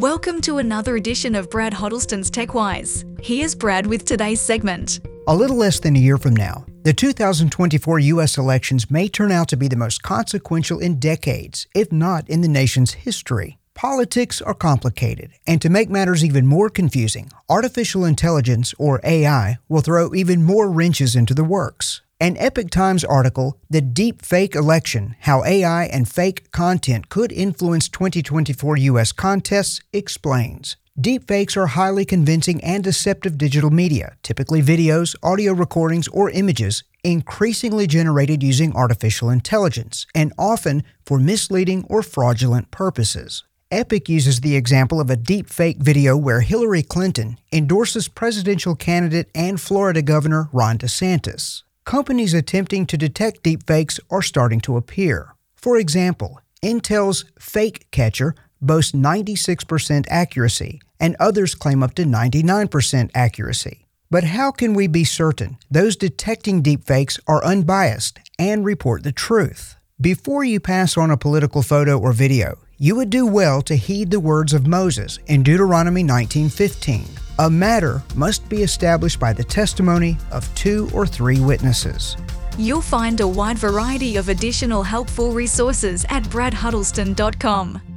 Welcome to another edition of Brad Huddleston's TechWise. Here's Brad with today's segment. A little less than a year from now, the 2024 U.S. elections may turn out to be the most consequential in decades, if not in the nation's history. Politics are complicated, and to make matters even more confusing, artificial intelligence, or AI, will throw even more wrenches into the works. An Epoch Times article, The Deep Fake Election How AI and Fake Content Could Influence 2024 U.S. Contests, explains. Deepfakes are highly convincing and deceptive digital media, typically videos, audio recordings, or images, increasingly generated using artificial intelligence, and often for misleading or fraudulent purposes. Epoch uses the example of a deepfake video where Hillary Clinton endorses presidential candidate and Florida Governor Ron DeSantis companies attempting to detect deepfakes are starting to appear. For example, Intel's Fake Catcher boasts 96% accuracy, and others claim up to 99% accuracy. But how can we be certain those detecting deepfakes are unbiased and report the truth? Before you pass on a political photo or video, you would do well to heed the words of Moses in Deuteronomy 19:15. A matter must be established by the testimony of two or three witnesses. You'll find a wide variety of additional helpful resources at bradhuddleston.com.